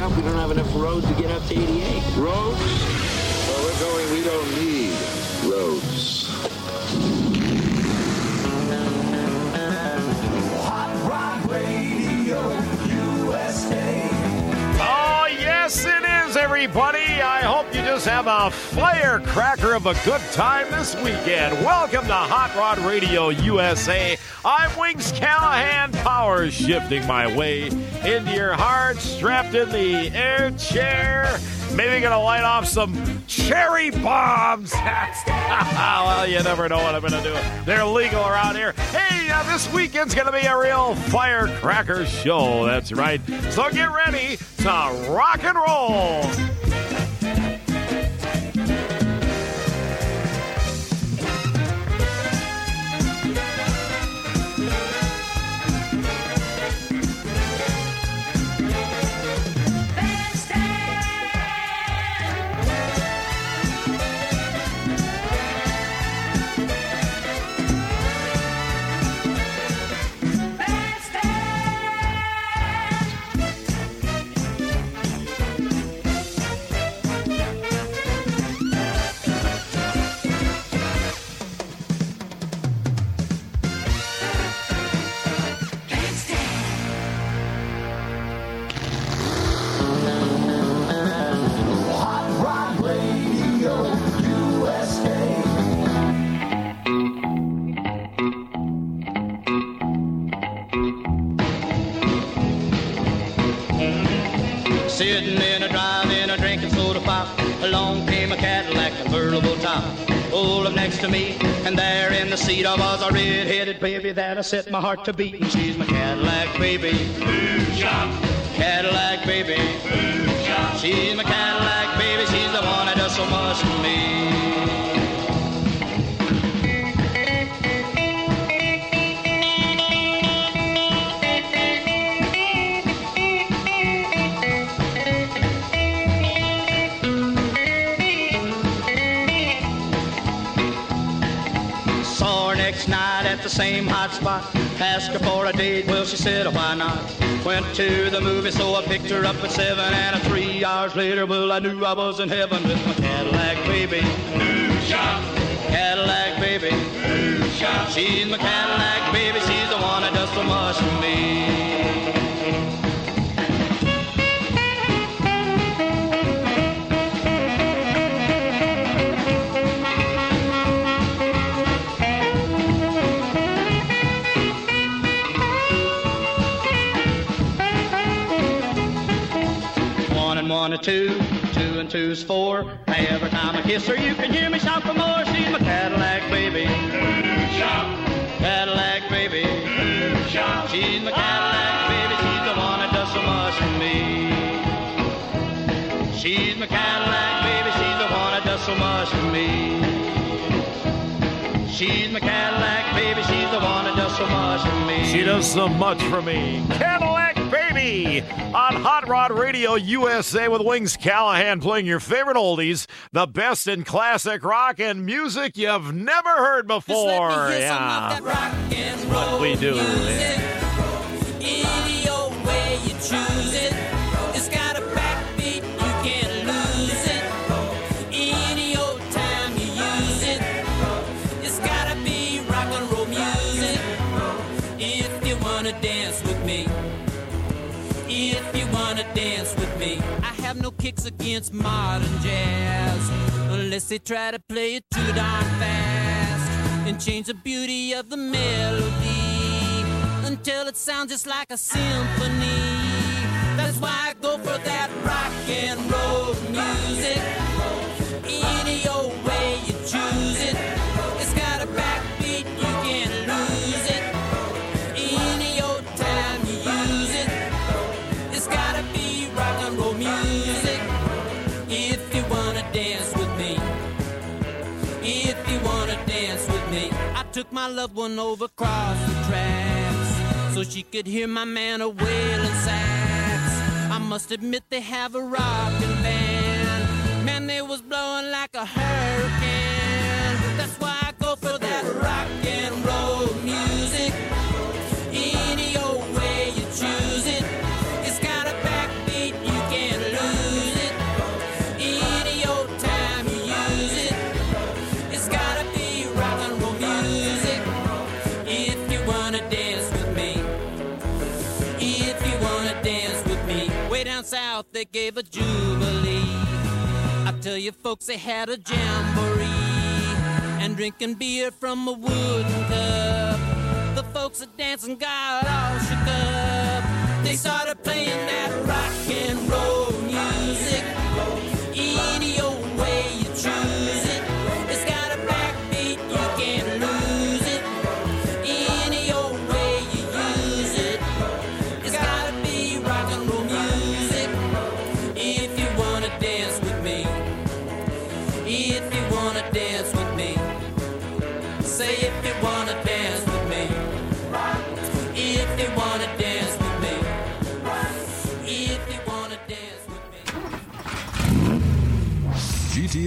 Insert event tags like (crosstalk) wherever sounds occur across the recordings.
up. We don't have enough road to get up to 88. Roads? Just have a firecracker of a good time this weekend. Welcome to Hot Rod Radio USA. I'm Wings Callahan, power shifting my way into your heart, strapped in the air chair. Maybe gonna light off some cherry bombs. (laughs) well, you never know what I'm gonna do. They're legal around here. Hey, uh, this weekend's gonna be a real firecracker show. That's right. So get ready to rock and roll. To me, and there in the seat I was a red-headed baby that I set my heart to beating. She's my Cadillac baby. Cadillac baby. She's my Cadillac baby. She's the one that does so much for me. Same hot spot. Asked her for a date, well, she said, oh, why not? Went to the movie, so I picked her up at seven, and three hours later, well, I knew I was in heaven with my Cadillac baby. Cadillac baby. She's my Cadillac baby, she's the one that does so much for me. Two, two and two's four. Every time I kiss her, you can hear me shout for more. She's my Cadillac baby. Cadillac baby. She's my Cadillac baby. She's the one that does so much for me. She's my Cadillac baby. She's the one that does so much for me. She's my Cadillac baby. She's the one that does so much for me. She does so much for me. Cadillac On Hot Rod Radio USA with Wings Callahan playing your favorite oldies, the best in classic rock and music you've never heard before. yeah. What we do. Kicks against modern jazz. Unless they try to play it too darn fast. And change the beauty of the melody until it sounds just like a symphony. That's why I go for that rock and roll If you wanna dance with me. I took my loved one over across the tracks so she could hear my man a wailing sax. I must admit they have a rockin' band. Man, they was blowing like a hurricane. That's why I go for that rock gave a jubilee. I tell you, folks, they had a jamboree and drinking beer from a wooden cup. The folks at dancing got all shook up. They started playing that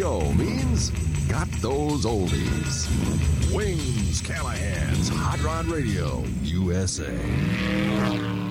Means got those oldies. Wings Callahan's Hot Rod Radio USA.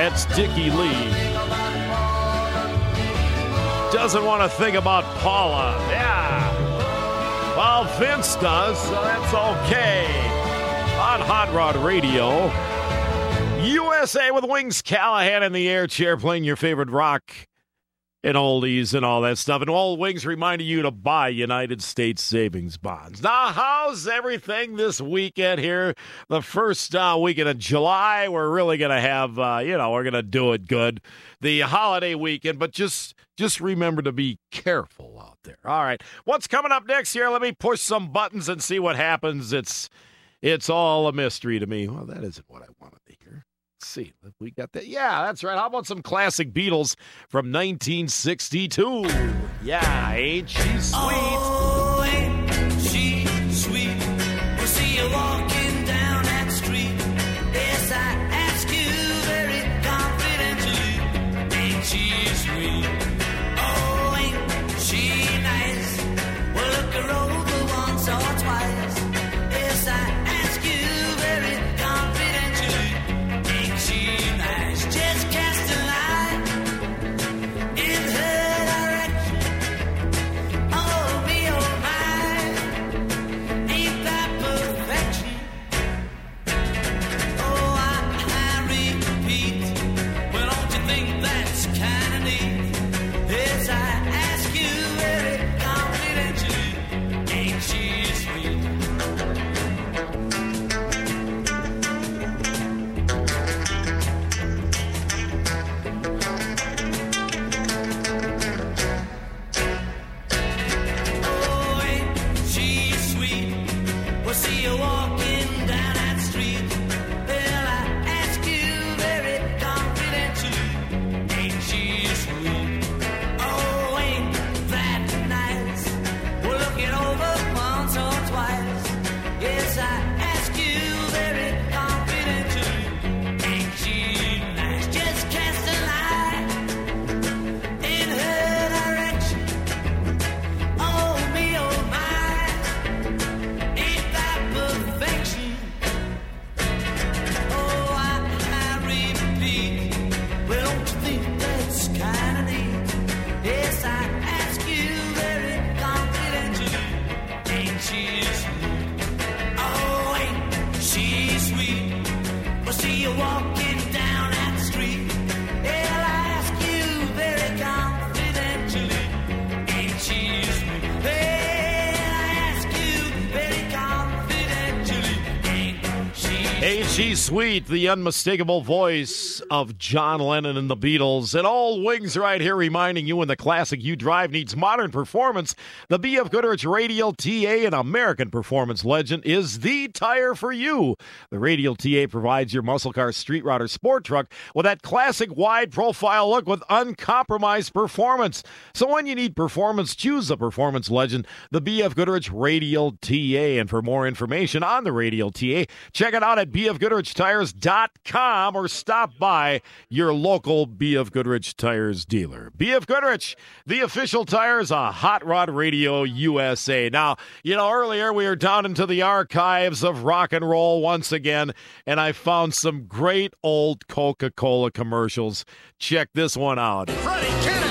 That's Dickie Lee. Doesn't want to think about Paula. Yeah. Well, Vince does, so that's okay. On Hot Rod Radio, USA with Wings Callahan in the air chair playing your favorite rock and oldies and all that stuff. And all Wings reminding you to buy United States savings bonds. Now, how's everything this weekend here? The first uh, weekend of July, we're really going to have, uh, you know, we're going to do it good. The holiday weekend, but just just remember to be careful out there. All right, what's coming up next here? Let me push some buttons and see what happens. It's it's all a mystery to me. Well, that isn't what I wanted see. We got that. Yeah, that's right. How about some classic Beatles from 1962? Yeah, ain't she sweet? Oh, Sweet, the unmistakable voice of John Lennon and the Beatles. And all wings right here reminding you when the classic you drive needs modern performance, the BF Goodrich Radial TA, an American performance legend, is the tire for you. The Radial TA provides your muscle car street rodder sport truck with that classic wide profile look with uncompromised performance. So when you need performance, choose the performance legend, the BF Goodrich Radial TA. And for more information on the Radial TA, check it out at bfgoodrichtires.com or stop by your local BF Goodrich Tires dealer. BF Goodrich, the official tires of Hot Rod Radio USA. Now, you know, earlier we were down into the archives of rock and roll once again, and I found some great old Coca Cola commercials. Check this one out. Every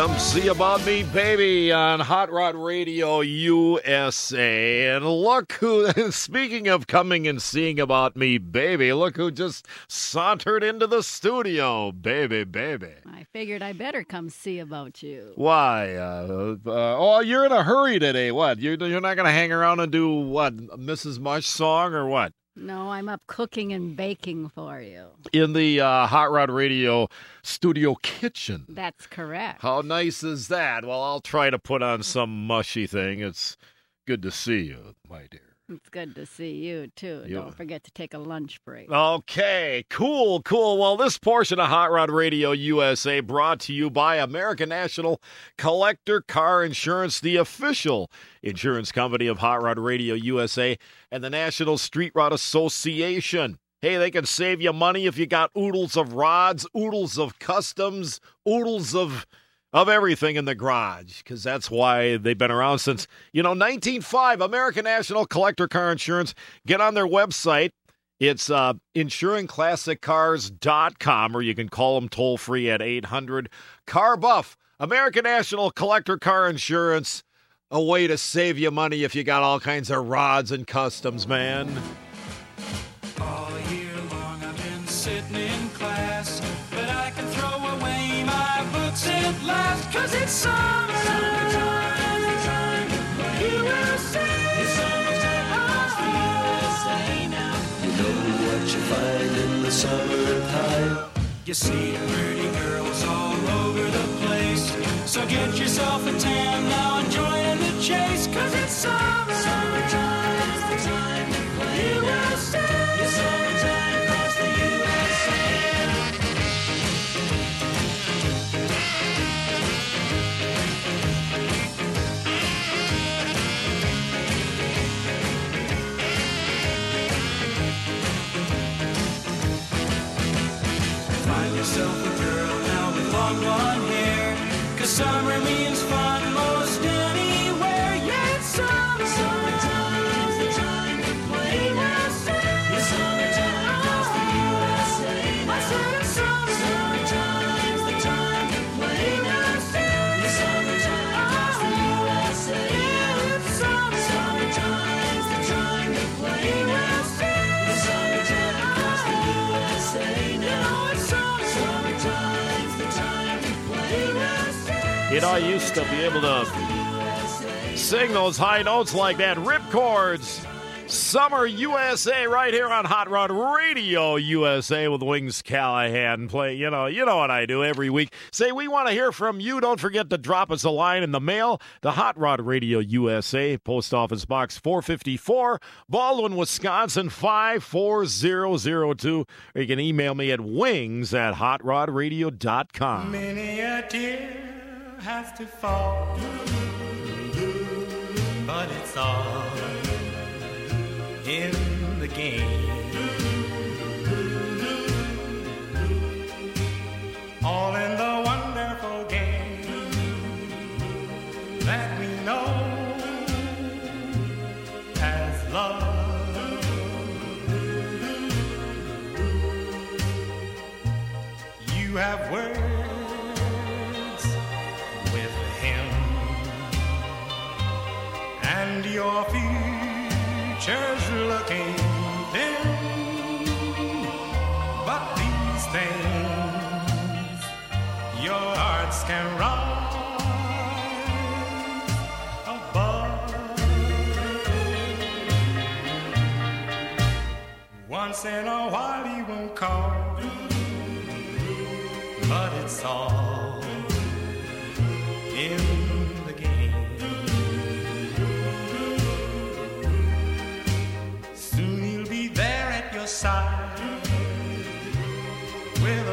Come see about me, baby, on Hot Rod Radio USA. And look who, (laughs) speaking of coming and seeing about me, baby, look who just sauntered into the studio, baby, baby. I figured I better come see about you. Why? Uh, uh, oh, you're in a hurry today. What? You're, you're not going to hang around and do what? Mrs. Mush song or what? No, I'm up cooking and baking for you. In the uh, Hot Rod Radio studio kitchen. That's correct. How nice is that? Well, I'll try to put on some mushy thing. It's good to see you, my dear. It's good to see you, too. You- Don't forget to take a lunch break. Okay, cool, cool. Well, this portion of Hot Rod Radio USA brought to you by American National Collector Car Insurance, the official insurance company of Hot Rod Radio USA and the National Street Rod Association. Hey, they can save you money if you got oodles of rods, oodles of customs, oodles of of everything in the garage because that's why they've been around since you know 1905 american national collector car insurance get on their website it's uh, insuringclassiccars.com, or you can call them toll free at 800 Car Buff. American National Collector Car Insurance, a way to save you money if you got all kinds of rods and customs, man. Cause it's summertime. It's summertime now. You know what you find in the summertime. You see pretty girls all over the place. So get yourself a tan now and join in the chase. Cause it's summer. Summertime Used to be able to sing those high notes like that. Rip chords. Summer USA right here on Hot Rod Radio USA with Wings Callahan play. You know, you know what I do every week. Say we want to hear from you. Don't forget to drop us a line in the mail. The Hot Rod Radio USA, Post Office Box 454, Baldwin, Wisconsin 54002. Or you can email me at wings at hotrodradio.com. Many a tear has to fall, but it's all in the game. All in the wonderful game that we know as love. You have words future's looking dim. But these things your hearts can rise above. Once in a while he won't call but it's all in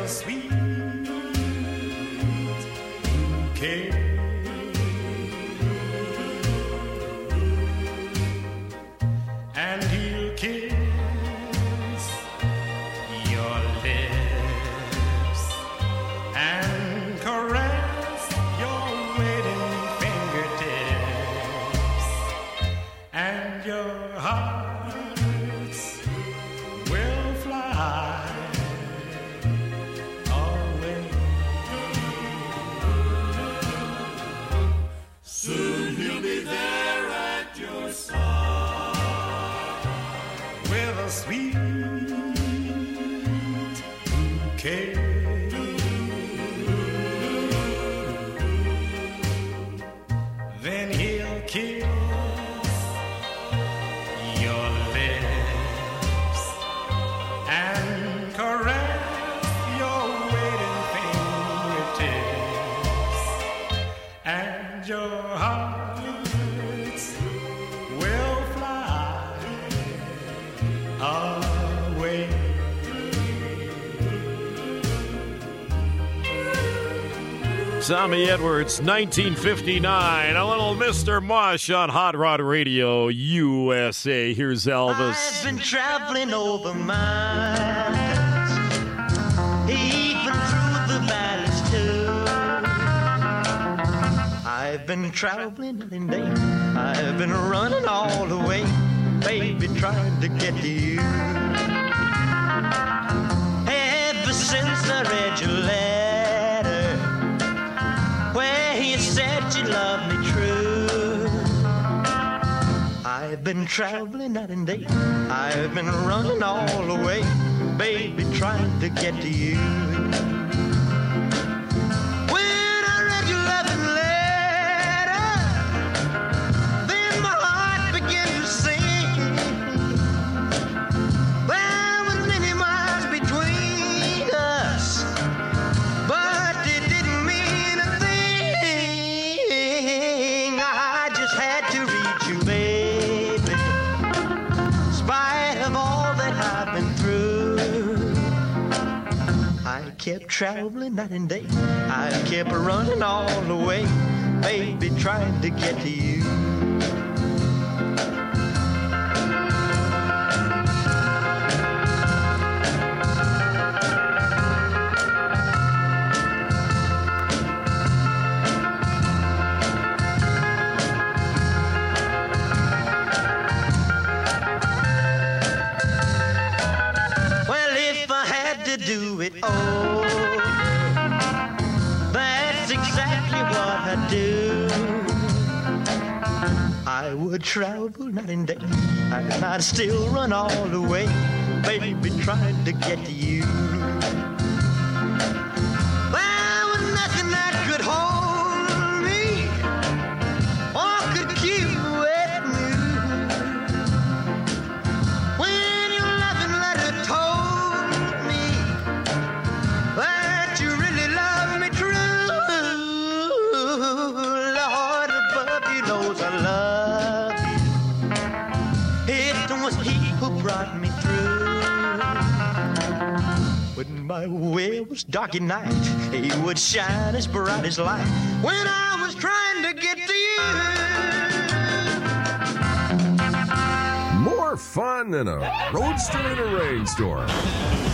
sweet kill Tommy Edwards, 1959. A little Mr. Mush on Hot Rod Radio USA. Here's Elvis. I've been traveling over miles, even through the valleys too. I've been traveling and day. I've been running all the way, baby, trying to get to you. Been traveling night and day. I've been running all the way, baby, trying to get to you. Traveling night and day. I kept running all the way, baby, trying to get to you. I would travel night and day, and I'd still run all the way, baby, trying to get to you. My way was dark at night, He would shine as bright as light. When I was trying to get to you. More fun than a roadster in a rainstorm.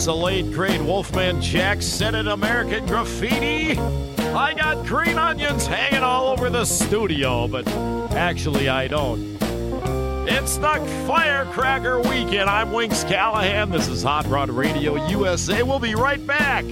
As the late great Wolfman Jack said in American Graffiti, I got green onions hanging all over the studio, but actually I don't. It's the Firecracker Weekend. I'm Wings Callahan. This is Hot Rod Radio USA. We'll be right back.